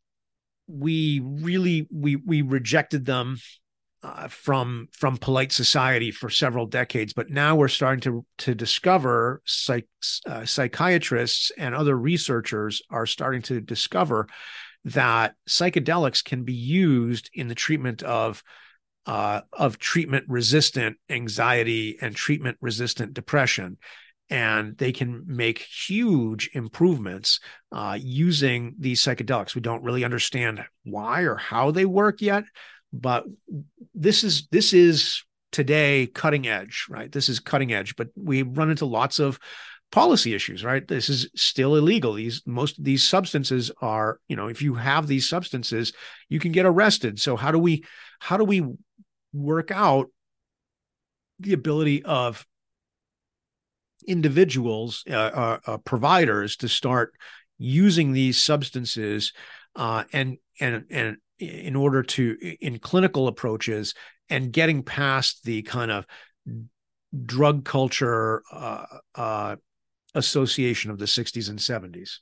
we really, we, we rejected them uh, from from polite society for several decades, but now we're starting to to discover psych, uh, psychiatrists and other researchers are starting to discover that psychedelics can be used in the treatment of uh, of treatment resistant anxiety and treatment resistant depression. And they can make huge improvements uh, using these psychedelics. We don't really understand why or how they work yet, but this is this is today cutting edge right this is cutting edge but we run into lots of policy issues right this is still illegal these most of these substances are you know if you have these substances you can get arrested so how do we how do we work out the ability of individuals, uh, uh, uh, providers, to start using these substances uh, and and and in order to in clinical approaches and getting past the kind of drug culture uh, uh, association of the 60s and 70s.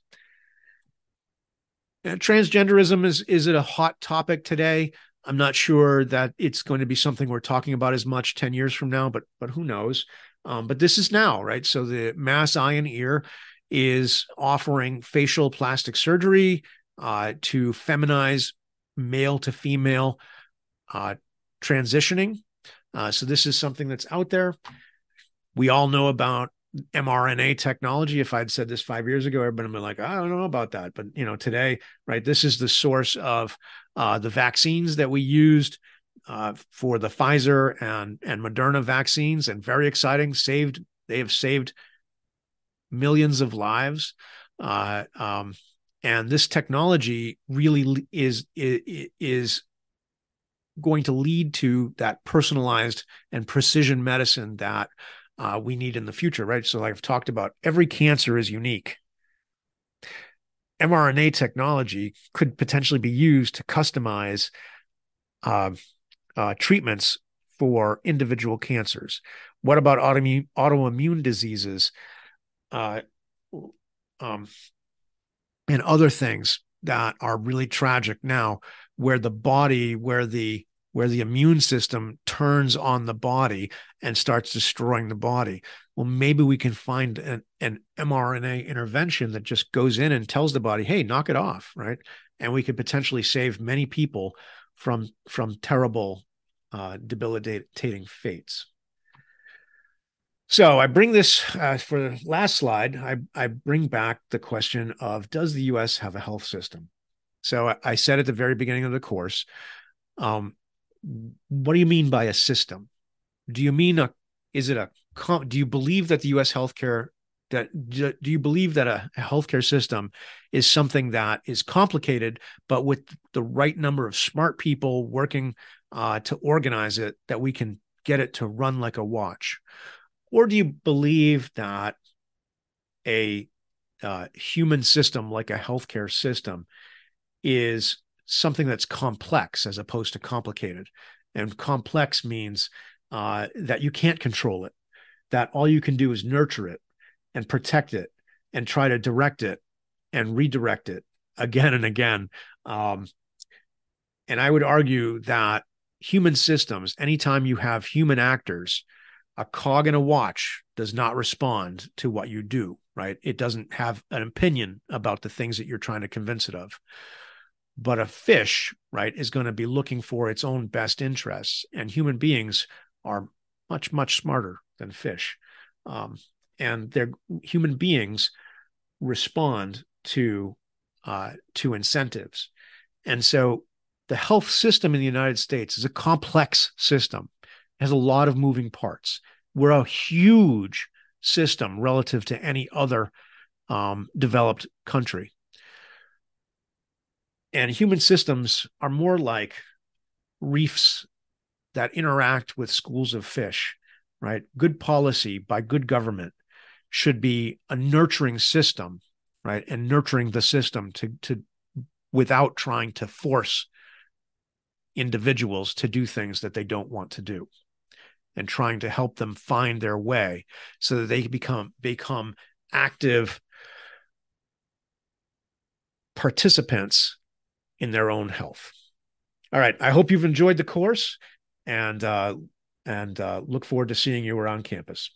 Transgenderism is is it a hot topic today? I'm not sure that it's going to be something we're talking about as much 10 years from now, but but who knows? Um, but this is now, right? So the Mass Eye and Ear is offering facial plastic surgery uh, to feminize male to female uh, transitioning. Uh, so this is something that's out there. We all know about mRNA technology. If I'd said this five years ago, everybody would be like, I don't know about that. But you know, today, right, this is the source of uh, the vaccines that we used uh, for the Pfizer and and Moderna vaccines, and very exciting. Saved they have saved millions of lives. Uh, um, and this technology really is, is is going to lead to that personalized and precision medicine that uh, we need in the future, right? So, like I've talked about, every cancer is unique. mRNA technology could potentially be used to customize uh, uh, treatments for individual cancers. What about autoimmune, autoimmune diseases uh, um, and other things that are really tragic now, where the body, where the where the immune system turns on the body and starts destroying the body. Well, maybe we can find an, an mRNA intervention that just goes in and tells the body, "Hey, knock it off," right? And we could potentially save many people from from terrible, uh, debilitating fates. So I bring this uh, for the last slide. I, I bring back the question of Does the US have a health system? So I, I said at the very beginning of the course, um, what do you mean by a system? Do you mean a, is it a, do you believe that the US healthcare, that do you believe that a, healthcare system is something that is complicated, but with the right number of smart people working uh, to organize it, that we can get it to run like a watch? Or do you believe that a uh, human system like a healthcare system is something that's complex as opposed to complicated? And complex means uh, that you can't control it, that all you can do is nurture it and protect it and try to direct it and redirect it again and again. Um, and I would argue that human systems, anytime you have human actors, a cog in a watch does not respond to what you do, right? It doesn't have an opinion about the things that you're trying to convince it of. But a fish, right, is going to be looking for its own best interests. And human beings are much, much smarter than fish. Um, and their human beings respond to uh, to incentives. And so the health system in the United States is a complex system has a lot of moving parts. We're a huge system relative to any other um, developed country. And human systems are more like reefs that interact with schools of fish, right? Good policy by good government should be a nurturing system, right? And nurturing the system to, to without trying to force individuals to do things that they don't want to do and trying to help them find their way so that they become become active participants in their own health. All right, I hope you've enjoyed the course and uh, and uh, look forward to seeing you around campus.